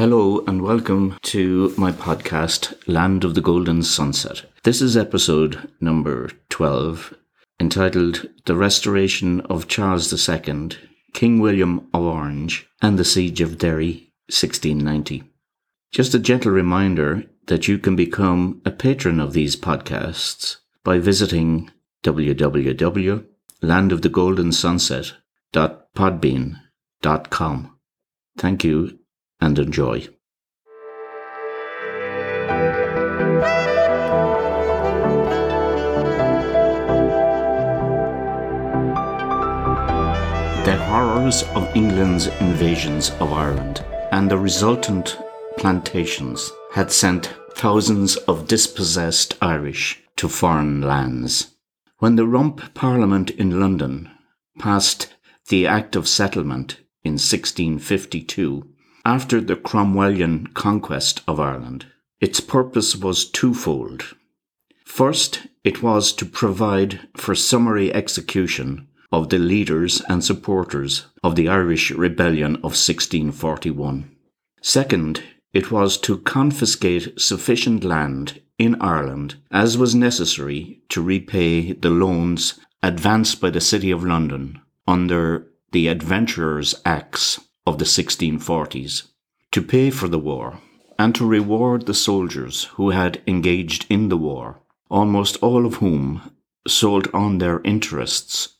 Hello and welcome to my podcast, Land of the Golden Sunset. This is episode number 12, entitled The Restoration of Charles II, King William of Orange, and the Siege of Derry, 1690. Just a gentle reminder that you can become a patron of these podcasts by visiting www.landofthegoldensunset.podbean.com. Thank you and enjoy. The horrors of England's invasions of Ireland and the resultant plantations had sent thousands of dispossessed Irish to foreign lands. When the Rump Parliament in London passed the Act of Settlement in 1652, after the Cromwellian conquest of Ireland, its purpose was twofold. First, it was to provide for summary execution of the leaders and supporters of the Irish Rebellion of 1641. Second, it was to confiscate sufficient land in Ireland as was necessary to repay the loans advanced by the City of London under the Adventurers Acts of the 1640s to pay for the war and to reward the soldiers who had engaged in the war, almost all of whom sold on their interests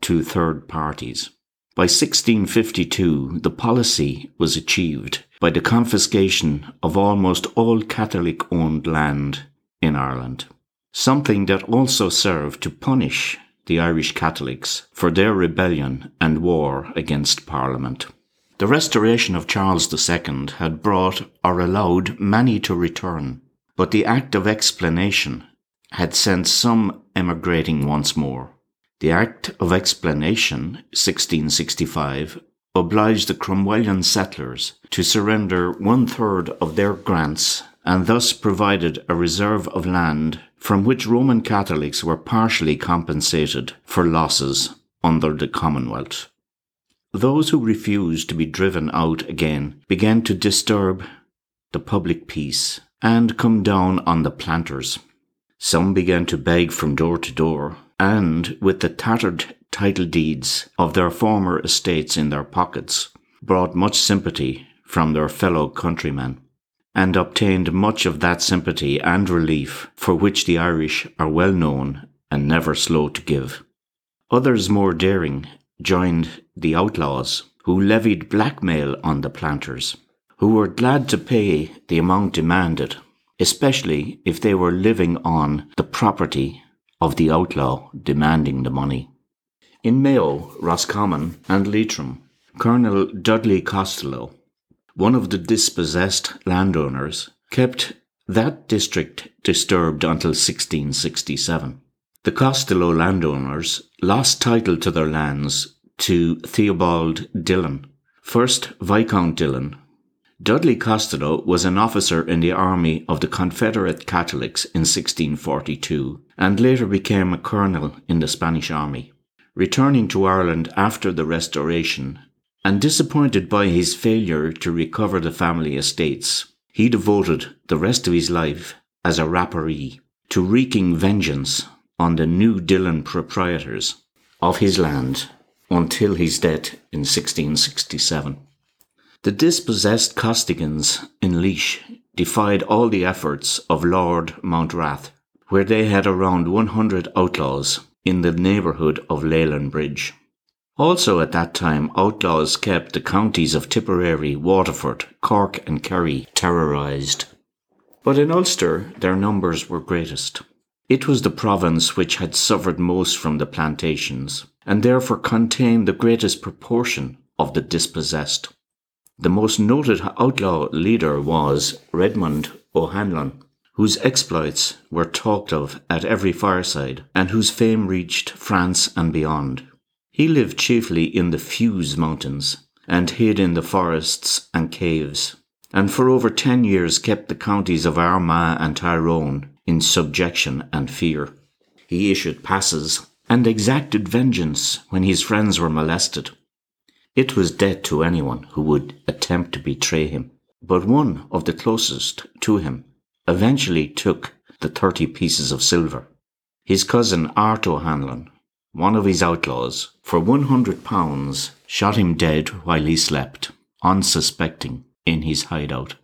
to third parties. By 1652, the policy was achieved by the confiscation of almost all Catholic owned land in Ireland, something that also served to punish the Irish Catholics for their rebellion and war against Parliament. The restoration of Charles II had brought or allowed many to return, but the Act of Explanation had sent some emigrating once more. The Act of Explanation, 1665, obliged the Cromwellian settlers to surrender one third of their grants and thus provided a reserve of land from which Roman Catholics were partially compensated for losses under the Commonwealth. Those who refused to be driven out again began to disturb the public peace and come down on the planters. Some began to beg from door to door, and with the tattered title deeds of their former estates in their pockets, brought much sympathy from their fellow countrymen, and obtained much of that sympathy and relief for which the Irish are well known and never slow to give. Others more daring joined the outlaws, who levied blackmail on the planters, who were glad to pay the amount demanded, especially if they were living on the property of the outlaw demanding the money. In Mayo, Roscommon, and Leitrim, Colonel Dudley Costello, one of the dispossessed landowners, kept that district disturbed until 1667. The Costello landowners lost title to their lands to Theobald Dillon, first Viscount Dillon. Dudley Costello was an officer in the army of the Confederate Catholics in 1642 and later became a colonel in the Spanish army. Returning to Ireland after the Restoration and disappointed by his failure to recover the family estates, he devoted the rest of his life as a rapparee to wreaking vengeance on the new Dillon proprietors of his land until his death in 1667. The dispossessed Costigans in Laois defied all the efforts of Lord Mountrath, where they had around 100 outlaws in the neighbourhood of Leighlin Bridge. Also at that time, outlaws kept the counties of Tipperary, Waterford, Cork, and Kerry terrorised. But in Ulster, their numbers were greatest. It was the province which had suffered most from the plantations, and therefore contained the greatest proportion of the dispossessed. The most noted outlaw leader was Redmond O'Hanlon, whose exploits were talked of at every fireside, and whose fame reached France and beyond. He lived chiefly in the Fews Mountains, and hid in the forests and caves, and for over ten years kept the counties of Armagh and Tyrone in subjection and fear. He issued passes and exacted vengeance when his friends were molested. It was death to anyone who would attempt to betray him. but one of the closest to him eventually took the 30 pieces of silver. His cousin Art Hanlon, one of his outlaws, for 100 pounds shot him dead while he slept, unsuspecting, in his hideout.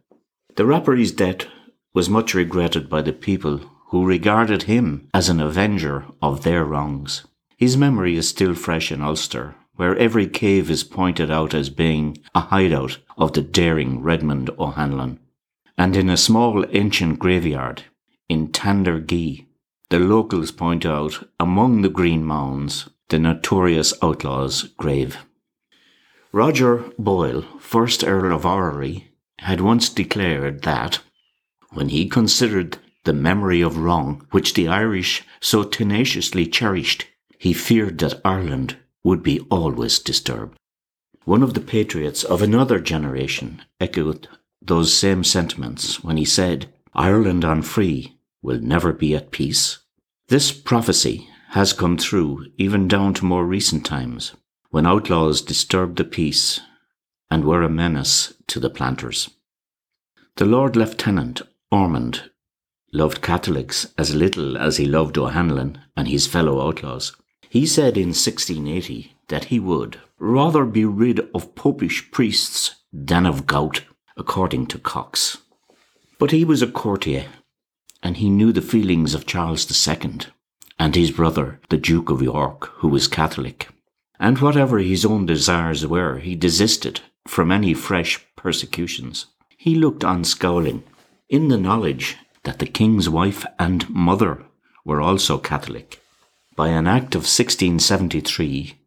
The rapparee's death was much regretted by the people who regarded him as an avenger of their wrongs. His memory is still fresh in Ulster, where every cave is pointed out as being a hideout of the daring Redmond O'Hanlon. And in a small ancient graveyard in Tandragee, the locals point out among the green mounds the notorious outlaw's grave. Roger Boyle, first Earl of Orrery, had once declared that, when he considered the memory of wrong which the Irish so tenaciously cherished, he feared that Ireland would be always disturbed. One of the patriots of another generation echoed those same sentiments when he said, Ireland unfree will never be at peace. This prophecy has come true even down to more recent times, when outlaws disturbed the peace and were a menace to the planters. The Lord Lieutenant Ormond loved Catholics as little as he loved O'Hanlon and his fellow outlaws. He said in 1680 that he would rather be rid of popish priests than of gout, according to Cox. But he was a courtier, and he knew the feelings of Charles II and his brother, the Duke of York, who was Catholic. And whatever his own desires were, he desisted from any fresh persecutions. He looked on scowling, in the knowledge that the king's wife and mother were also Catholic. By an act of 1673,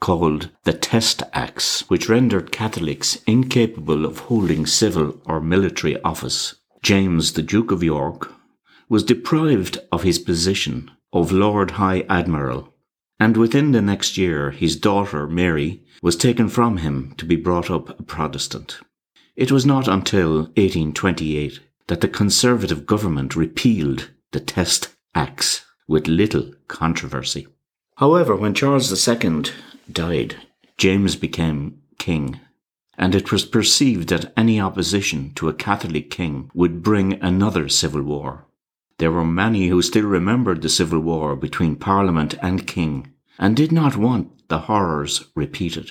called the Test Acts, which rendered Catholics incapable of holding civil or military office, James, the Duke of York, was deprived of his position of Lord High Admiral, and within the next year his daughter Mary was taken from him to be brought up a Protestant. It was not until 1828 that the Conservative government repealed the Test Acts with little controversy. However, when Charles II died, James became king, and it was perceived that any opposition to a Catholic king would bring another civil war. There were many who still remembered the civil war between Parliament and King and did not want the horrors repeated.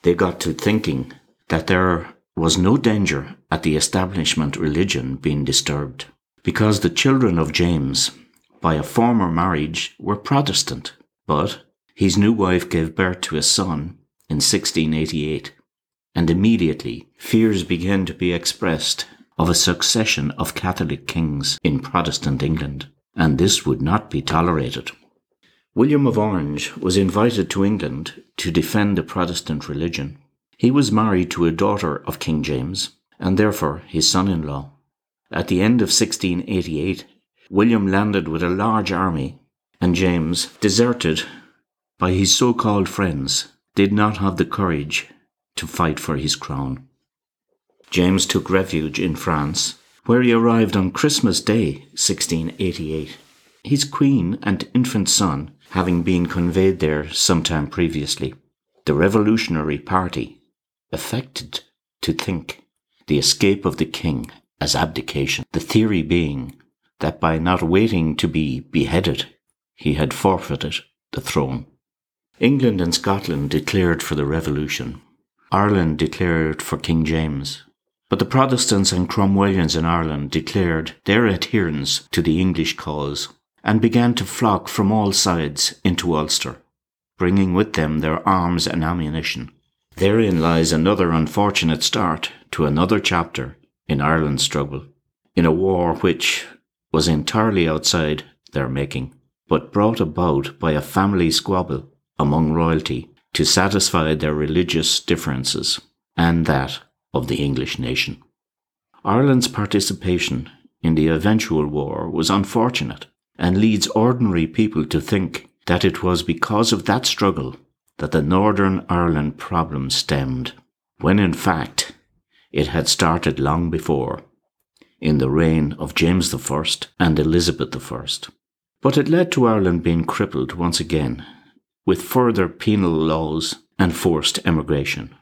They got to thinking that there was no danger at the establishment religion being disturbed, because the children of James, by a former marriage, were Protestant, but his new wife gave birth to a son in 1688, and immediately fears began to be expressed of a succession of Catholic kings in Protestant England, and this would not be tolerated. William of Orange was invited to England to defend the Protestant religion. He was married to a daughter of King James, and therefore his son in law. At the end of 1688, William landed with a large army, and James, deserted by his so called friends, did not have the courage to fight for his crown. James took refuge in France, where he arrived on Christmas Day, 1688. His queen and infant son having been conveyed there some time previously. The Revolutionary Party affected to think the escape of the king as abdication, the theory being that by not waiting to be beheaded, he had forfeited the throne. England and Scotland declared for the revolution. Ireland declared for King James. But the Protestants and Cromwellians in Ireland declared their adherence to the English cause and began to flock from all sides into Ulster, bringing with them their arms and ammunition. Therein lies another unfortunate start to another chapter in Ireland's struggle, in a war which was entirely outside their making, but brought about by a family squabble among royalty to satisfy their religious differences and that of the English nation. Ireland's participation in the eventual war was unfortunate and leads ordinary people to think that it was because of that struggle that the Northern Ireland problem stemmed, when in fact it had started long before, in the reign of James I and Elizabeth I. But it led to Ireland being crippled once again, with further penal laws and forced emigration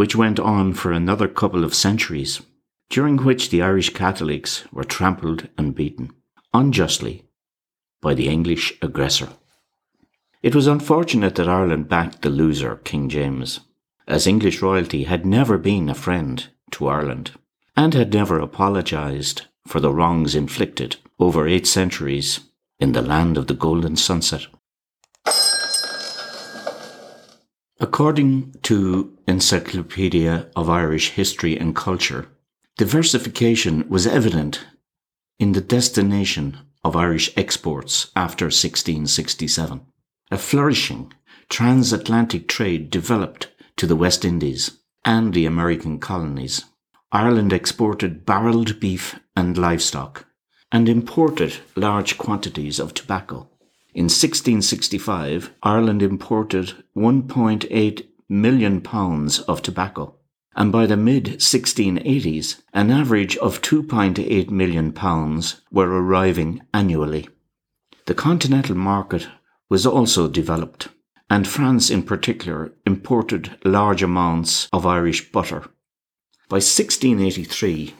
which went on for another couple of centuries. during which the Irish Catholics were trampled and beaten, unjustly, by the English aggressor. It was unfortunate that Ireland backed the loser, King James, as English royalty had never been a friend to Ireland and had never apologised for the wrongs inflicted over eight centuries in the land of the golden sunset. According to Encyclopedia of Irish History and Culture, diversification was evident in the destination of Irish exports after 1667. A flourishing transatlantic trade developed to the West Indies and the American colonies. Ireland exported barreled beef and livestock and imported large quantities of tobacco. In 1665, Ireland imported 1.8 million pounds of tobacco, and by the mid 1680s, an average of 2.8 million pounds were arriving annually. The continental market was also developed, and France in particular imported large amounts of Irish butter. By 1683,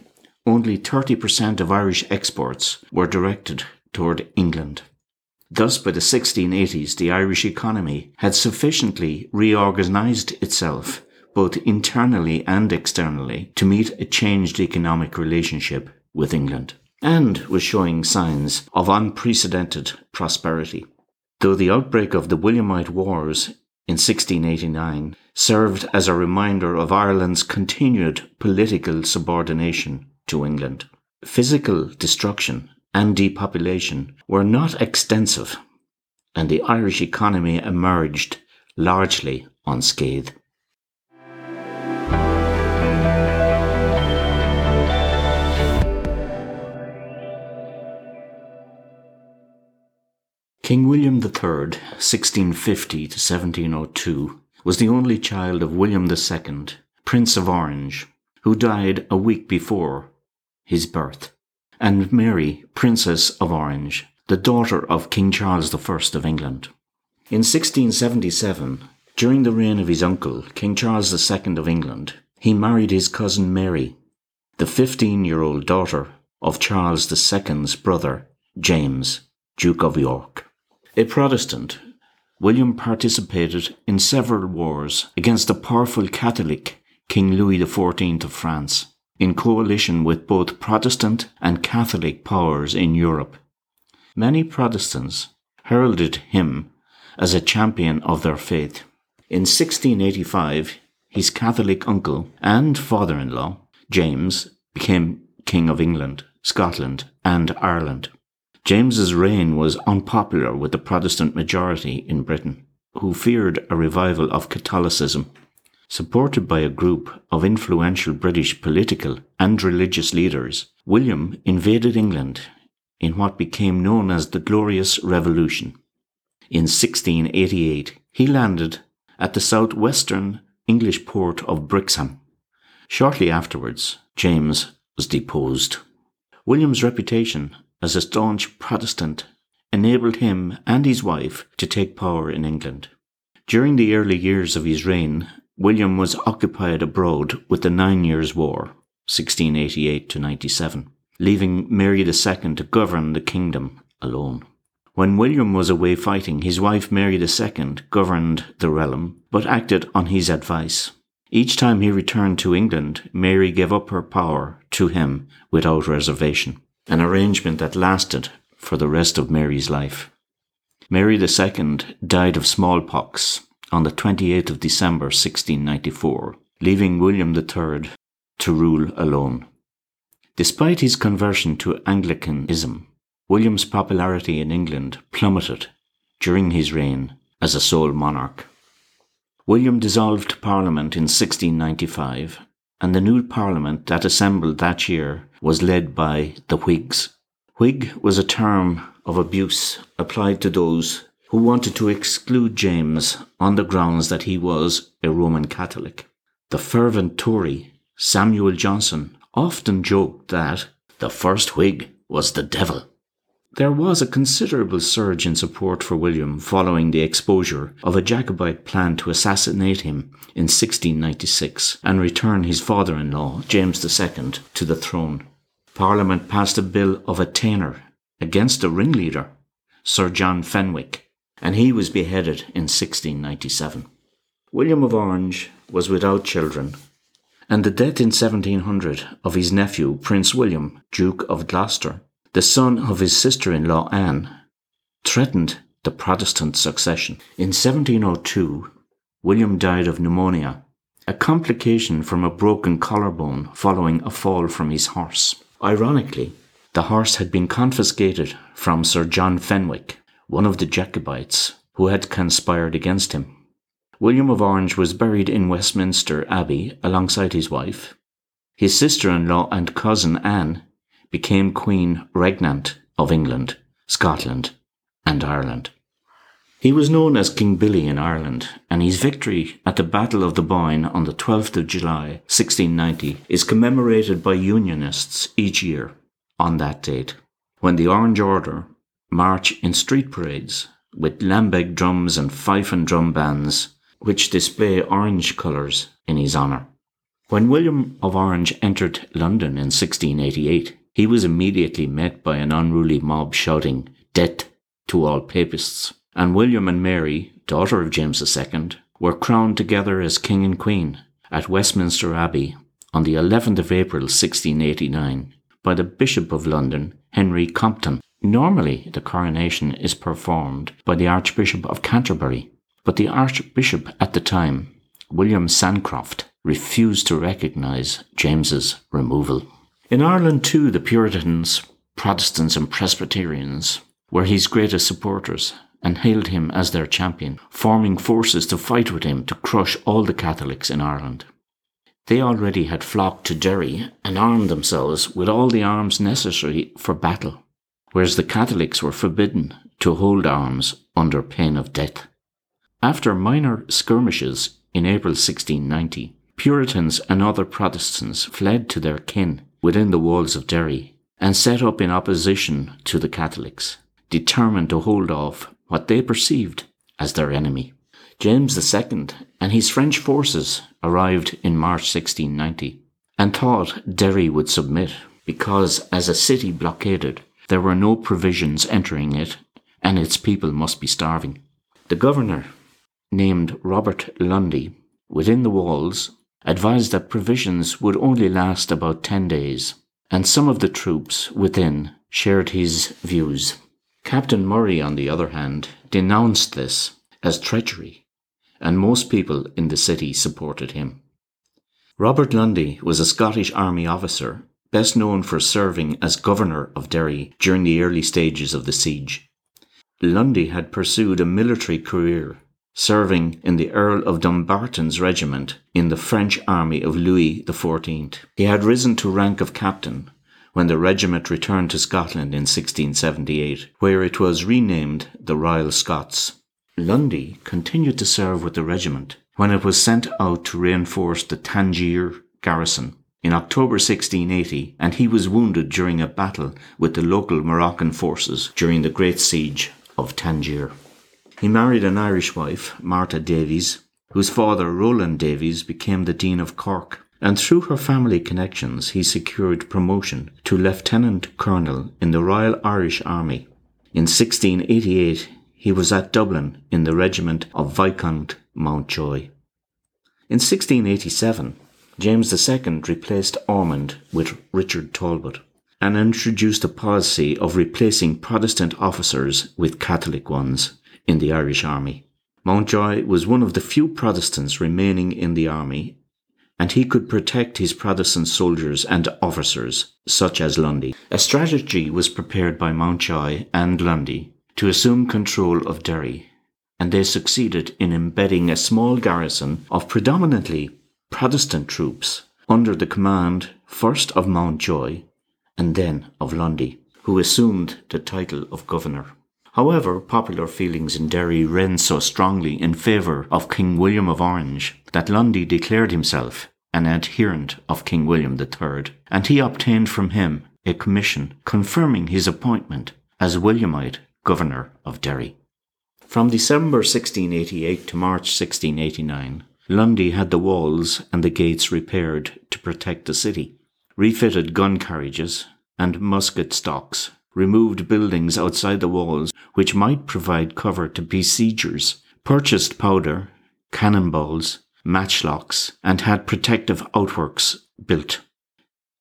only 30% of Irish exports were directed toward England. Thus, by the 1680s, the Irish economy had sufficiently reorganized itself, both internally and externally, to meet a changed economic relationship with England, and was showing signs of unprecedented prosperity. Though the outbreak of the Williamite Wars in 1689 served as a reminder of Ireland's continued political subordination to England. Physical destruction and depopulation were not extensive, and the Irish economy emerged largely unscathed. King William III, 1650 to 1702, was the only child of William II, Prince of Orange, who died a week before his birth, and Mary, Princess of Orange, the daughter of King Charles I of England. In 1677, during the reign of his uncle, King Charles II of England, he married his cousin Mary, the 15 year old daughter of Charles II's brother, James, Duke of York. A Protestant, William participated in several wars against the powerful Catholic King Louis XIV of France in coalition with both Protestant and Catholic powers in Europe. Many Protestants heralded him as a champion of their faith. In 1685, his Catholic uncle and father in law, James, became King of England, Scotland, and Ireland. James's reign was unpopular with the Protestant majority in Britain, who feared a revival of Catholicism Supported by a group of influential British political and religious leaders, William invaded England in what became known as the Glorious Revolution. In 1688, he landed at the southwestern English port of Brixham. Shortly afterwards, James was deposed. William's reputation as a staunch Protestant enabled him and his wife to take power in England. During the early years of his reign, William was occupied abroad with the Nine Years' War, 1688 to 97, leaving Mary II to govern the kingdom alone. When William was away fighting, his wife Mary II governed the realm, but acted on his advice. Each time he returned to England, Mary gave up her power to him without reservation, an arrangement that lasted for the rest of Mary's life. Mary II died of smallpox on the 28th of December 1694, leaving William III to rule alone. Despite his conversion to Anglicanism, William's popularity in England plummeted during his reign as a sole monarch. William dissolved Parliament in 1695, and the new Parliament that assembled that year was led by the Whigs. Whig was a term of abuse applied to those who wanted to exclude James on the grounds that he was a Roman Catholic. The fervent Tory, Samuel Johnson, often joked that the first Whig was the devil. There was a considerable surge in support for William following the exposure of a Jacobite plan to assassinate him in 1696 and return his father in law, James II, to the throne. Parliament passed a bill of attainder against the ringleader, Sir John Fenwick, and he was beheaded in 1697. William of Orange was without children, and the death in 1700 of his nephew, Prince William, Duke of Gloucester, the son of his sister in law Anne, threatened the Protestant succession. In 1702, William died of pneumonia, a complication from a broken collarbone following a fall from his horse. Ironically, the horse had been confiscated from Sir John Fenwick, one of the Jacobites who had conspired against him. William of Orange was buried in Westminster Abbey alongside his wife. His sister in law and cousin Anne became Queen Regnant of England, Scotland, and Ireland. He was known as King Billy in Ireland, and his victory at the Battle of the Boyne on the 12th of July 1690 is commemorated by Unionists each year on that date, when the Orange Order march in street parades with lambeg drums and fife and drum bands which display orange colours in his honour. When William of Orange entered London in 1688, he was immediately met by an unruly mob shouting, Death to all papists. And William and Mary, daughter of James II, were crowned together as King and Queen at Westminster Abbey on the 11th of April 1689 by the Bishop of London, Henry Compton. Normally, the coronation is performed by the Archbishop of Canterbury, but the Archbishop at the time, William Sancroft, refused to recognise James's removal. In Ireland, too, the Puritans, Protestants, and Presbyterians were his greatest supporters and hailed him as their champion, forming forces to fight with him to crush all the Catholics in Ireland. They already had flocked to Derry and armed themselves with all the arms necessary for battle, whereas the Catholics were forbidden to hold arms under pain of death. After minor skirmishes in April 1690, Puritans and other Protestants fled to their kin within the walls of Derry and set up in opposition to the Catholics, determined to hold off what they perceived as their enemy. James II and his French forces arrived in March 1690 and thought Derry would submit because, as a city blockaded, there were no provisions entering it and its people must be starving. The governor, named Robert Lundy, within the walls advised that provisions would only last about 10 days, and some of the troops within shared his views. Captain Murray, on the other hand, denounced this as treachery, and most people in the city supported him. Robert Lundy was a Scottish Army officer, best known for serving as governor of Derry during the early stages of the siege. Lundy had pursued a military career serving in the Earl of Dumbarton's regiment in the French army of Louis XIV. He had risen to rank of captain when the regiment returned to Scotland in 1678, where it was renamed the Royal Scots. Lundy continued to serve with the regiment when it was sent out to reinforce the Tangier garrison in October 1680, and he was wounded during a battle with the local Moroccan forces during the Great Siege of Tangier. He married an Irish wife, Martha Davies, whose father, Rowland Davies, became the Dean of Cork, and through her family connections he secured promotion to Lieutenant Colonel in the Royal Irish Army. In 1688 he was at Dublin in the regiment of Viscount Mountjoy. In 1687 James II replaced Ormond with Richard Talbot and introduced a policy of replacing Protestant officers with Catholic ones in the Irish army. Mountjoy was one of the few Protestants remaining in the army, and he could protect his Protestant soldiers and officers, such as Lundy. A strategy was prepared by Mountjoy and Lundy to assume control of Derry, and they succeeded in embedding a small garrison of predominantly Protestant troops under the command first of Mountjoy and then of Lundy, who assumed the title of governor. However, popular feelings in Derry ran so strongly in favour of King William of Orange that Lundy declared himself an adherent of King William III, and he obtained from him a commission confirming his appointment as Williamite governor of Derry. From December 1688 to March 1689, Lundy had the walls and the gates repaired to protect the city, refitted gun carriages and musket stocks, removed buildings outside the walls which might provide cover to besiegers, purchased powder, cannonballs, matchlocks, and had protective outworks built.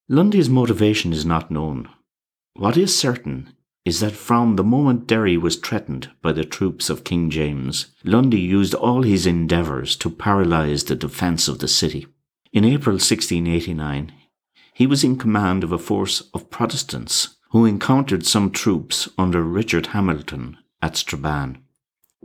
Lundy's motivation is not known. What is certain is that from the moment Derry was threatened by the troops of King James, Lundy used all his endeavours to paralyse the defence of the city. In April 1689, he was in command of a force of Protestants who encountered some troops under Richard Hamilton at Strabane.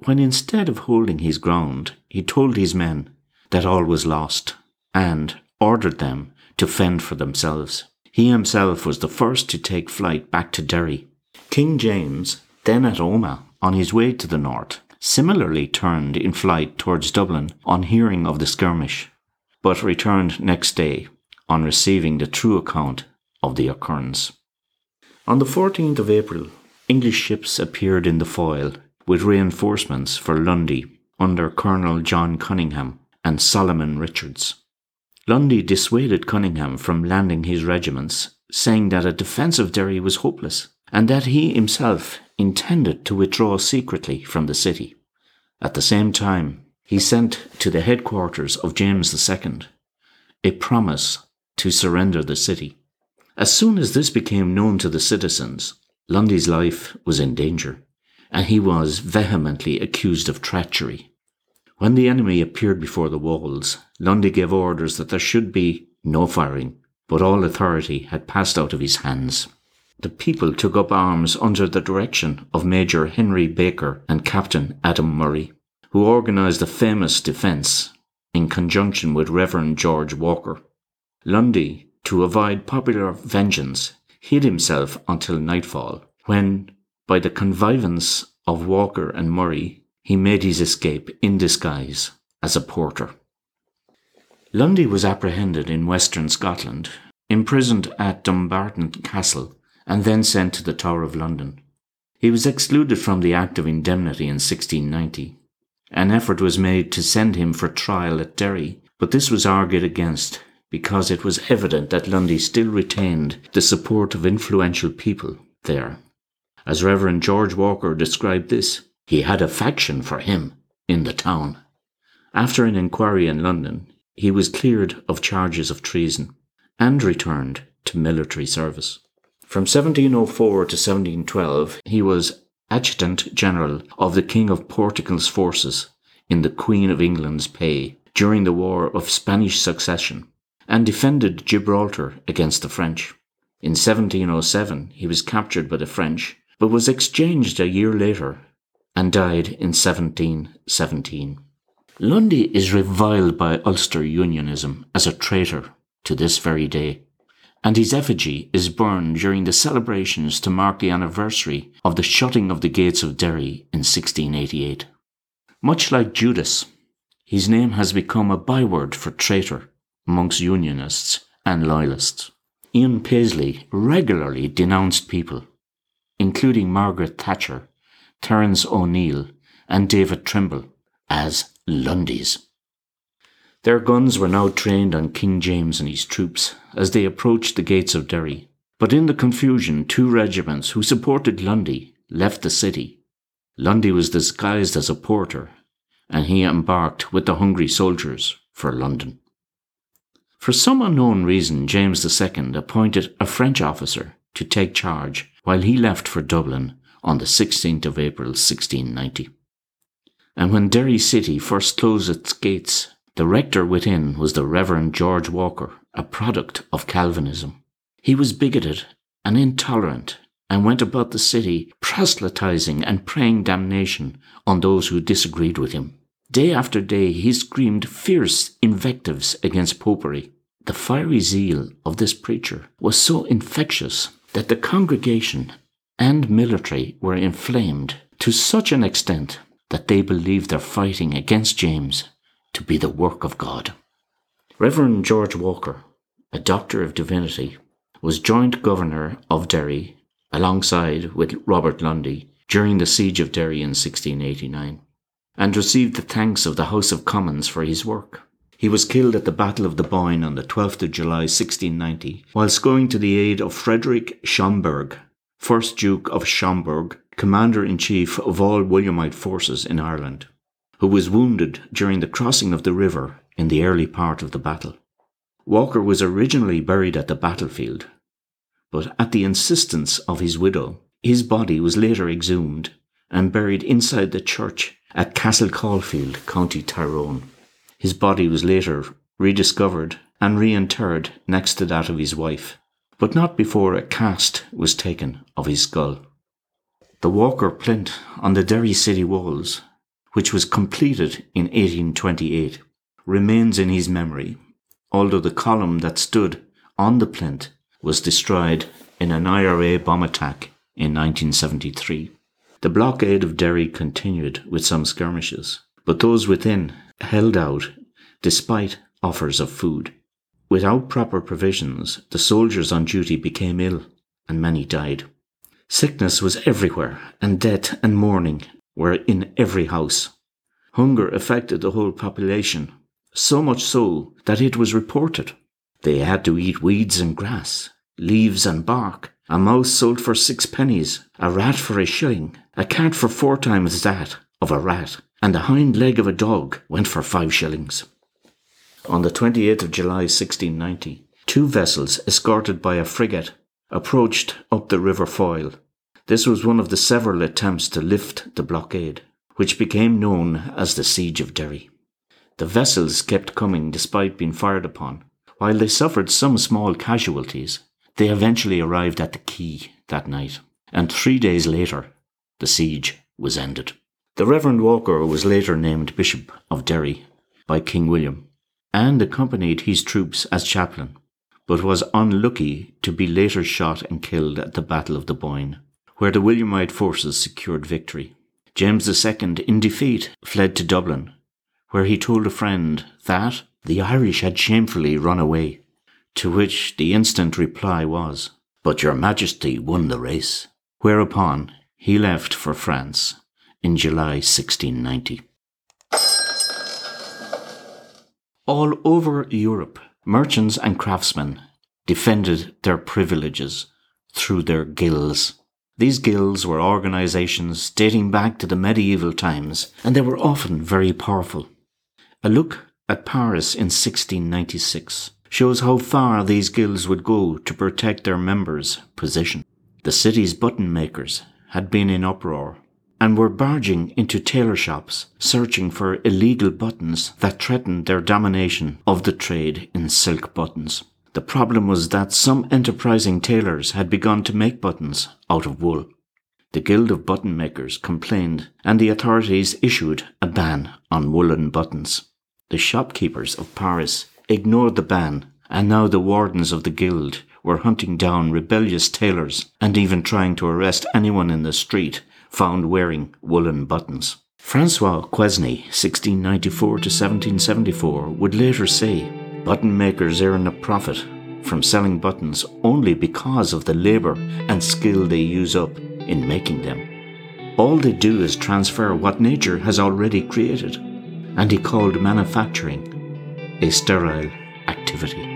When instead of holding his ground, he told his men that all was lost and ordered them to fend for themselves. He himself was the first to take flight back to Derry King James, then at Omagh, on his way to the north, similarly turned in flight towards Dublin on hearing of the skirmish, but returned next day on receiving the true account of the occurrence. On the 14th of April, English ships appeared in the Foyle with reinforcements for Lundy under Colonel John Cunningham and Solomon Richards. Lundy dissuaded Cunningham from landing his regiments, saying that a defence of Derry was hopeless and that he himself intended to withdraw secretly from the city. At the same time, he sent to the headquarters of James II a promise to surrender the city. As soon as this became known to the citizens, Lundy's life was in danger, and he was vehemently accused of treachery. When the enemy appeared before the walls, Lundy gave orders that there should be no firing, but all authority had passed out of his hands the people took up arms under the direction of Major Henry Baker and Captain Adam Murray, who organised a famous defence in conjunction with Reverend George Walker. Lundy, to avoid popular vengeance, hid himself until nightfall, when, by the connivance of Walker and Murray, he made his escape in disguise as a porter. Lundy was apprehended in western Scotland, imprisoned at Dumbarton Castle, and then sent to the Tower of London. He was excluded from the Act of Indemnity in 1690. An effort was made to send him for trial at Derry, but this was argued against because it was evident that Lundy still retained the support of influential people there. As Reverend George Walker described this, he had a faction for him in the town. After an inquiry in London, he was cleared of charges of treason and returned to military service. From 1704 to 1712, he was Adjutant General of the King of Portugal's forces in the Queen of England's pay during the War of Spanish Succession and defended Gibraltar against the French. In 1707, he was captured by the French, but was exchanged a year later and died in 1717. Lundy is reviled by Ulster Unionism as a traitor to this very day and his effigy is burned during the celebrations to mark the anniversary of the shutting of the gates of Derry in 1688. Much like Judas, his name has become a byword for traitor amongst Unionists and Loyalists. Ian Paisley regularly denounced people, including Margaret Thatcher, Terence O'Neill, and David Trimble, as Lundys. Their guns were now trained on King James and his troops as they approached the gates of Derry. But in the confusion, two regiments who supported Lundy left the city. Lundy was disguised as a porter, and he embarked with the hungry soldiers for London. For some unknown reason, James II appointed a French officer to take charge while he left for Dublin on the 16th of April 1690. And when Derry City first closed its gates the rector within was the Reverend George Walker, a product of Calvinism. He was bigoted and intolerant and went about the city proselytizing and praying damnation on those who disagreed with him. Day after day he screamed fierce invectives against popery. The fiery zeal of this preacher was so infectious that the congregation and military were inflamed to such an extent that they believed their fighting against James to be the work of God. Reverend George Walker, a doctor of divinity, was joint governor of Derry alongside with Robert Lundy, during the siege of Derry in 1689, and received the thanks of the House of Commons for his work. He was killed at the Battle of the Boyne on the 12th of July 1690, whilst going to the aid of Frederick Schomberg, 1st Duke of Schomberg, Commander in Chief of all Williamite forces in Ireland, who was wounded during the crossing of the river in the early part of the battle. Walker was originally buried at the battlefield, but at the insistence of his widow, his body was later exhumed and buried inside the church at Castle Caulfield, County Tyrone. His body was later rediscovered and reinterred next to that of his wife, but not before a cast was taken of his skull. The Walker plinth on the Derry city walls, which was completed in 1828, remains in his memory, although the column that stood on the plinth was destroyed in an IRA bomb attack in 1973. The blockade of Derry continued with some skirmishes, but those within held out despite offers of food. Without proper provisions, the soldiers on duty became ill and many died. Sickness was everywhere, and death and mourning were in every house. Hunger affected the whole population, so much so that it was reported they had to eat weeds and grass, leaves and bark. A mouse sold for six pennies, a rat for a shilling, a cat for four times that of a rat, and the hind leg of a dog went for five shillings. On the 28th of July 1690, two vessels escorted by a frigate approached up the River Foyle. This was one of the several attempts to lift the blockade, which became known as the Siege of Derry. The vessels kept coming despite being fired upon. While they suffered some small casualties, they eventually arrived at the quay that night, and three days later, the siege was ended. The Reverend Walker was later named Bishop of Derry by King William and accompanied his troops as chaplain, but was unlucky to be later shot and killed at the Battle of the Boyne, where the Williamite forces secured victory. James II, in defeat, fled to Dublin, where he told a friend that the Irish had shamefully run away, to which the instant reply was, But your Majesty won the race. Whereupon he left for France in July 1690. All over Europe, merchants and craftsmen defended their privileges through their guilds. These guilds were organizations dating back to the medieval times, and they were often very powerful. A look at Paris in 1696 shows how far these guilds would go to protect their members' position. The city's button makers had been in uproar and were barging into tailor shops searching for illegal buttons that threatened their domination of the trade in silk buttons. The problem was that some enterprising tailors had begun to make buttons out of wool. The Guild of Button Makers complained, and the authorities issued a ban on woolen buttons. The shopkeepers of Paris ignored the ban, and now the wardens of the guild were hunting down rebellious tailors and even trying to arrest anyone in the street found wearing woolen buttons. Francois Quesnay, 1694 to 1774, would later say, Button makers earn a profit from selling buttons only because of the labour and skill they use up in making them. All they do is transfer what nature has already created, and he called manufacturing a sterile activity.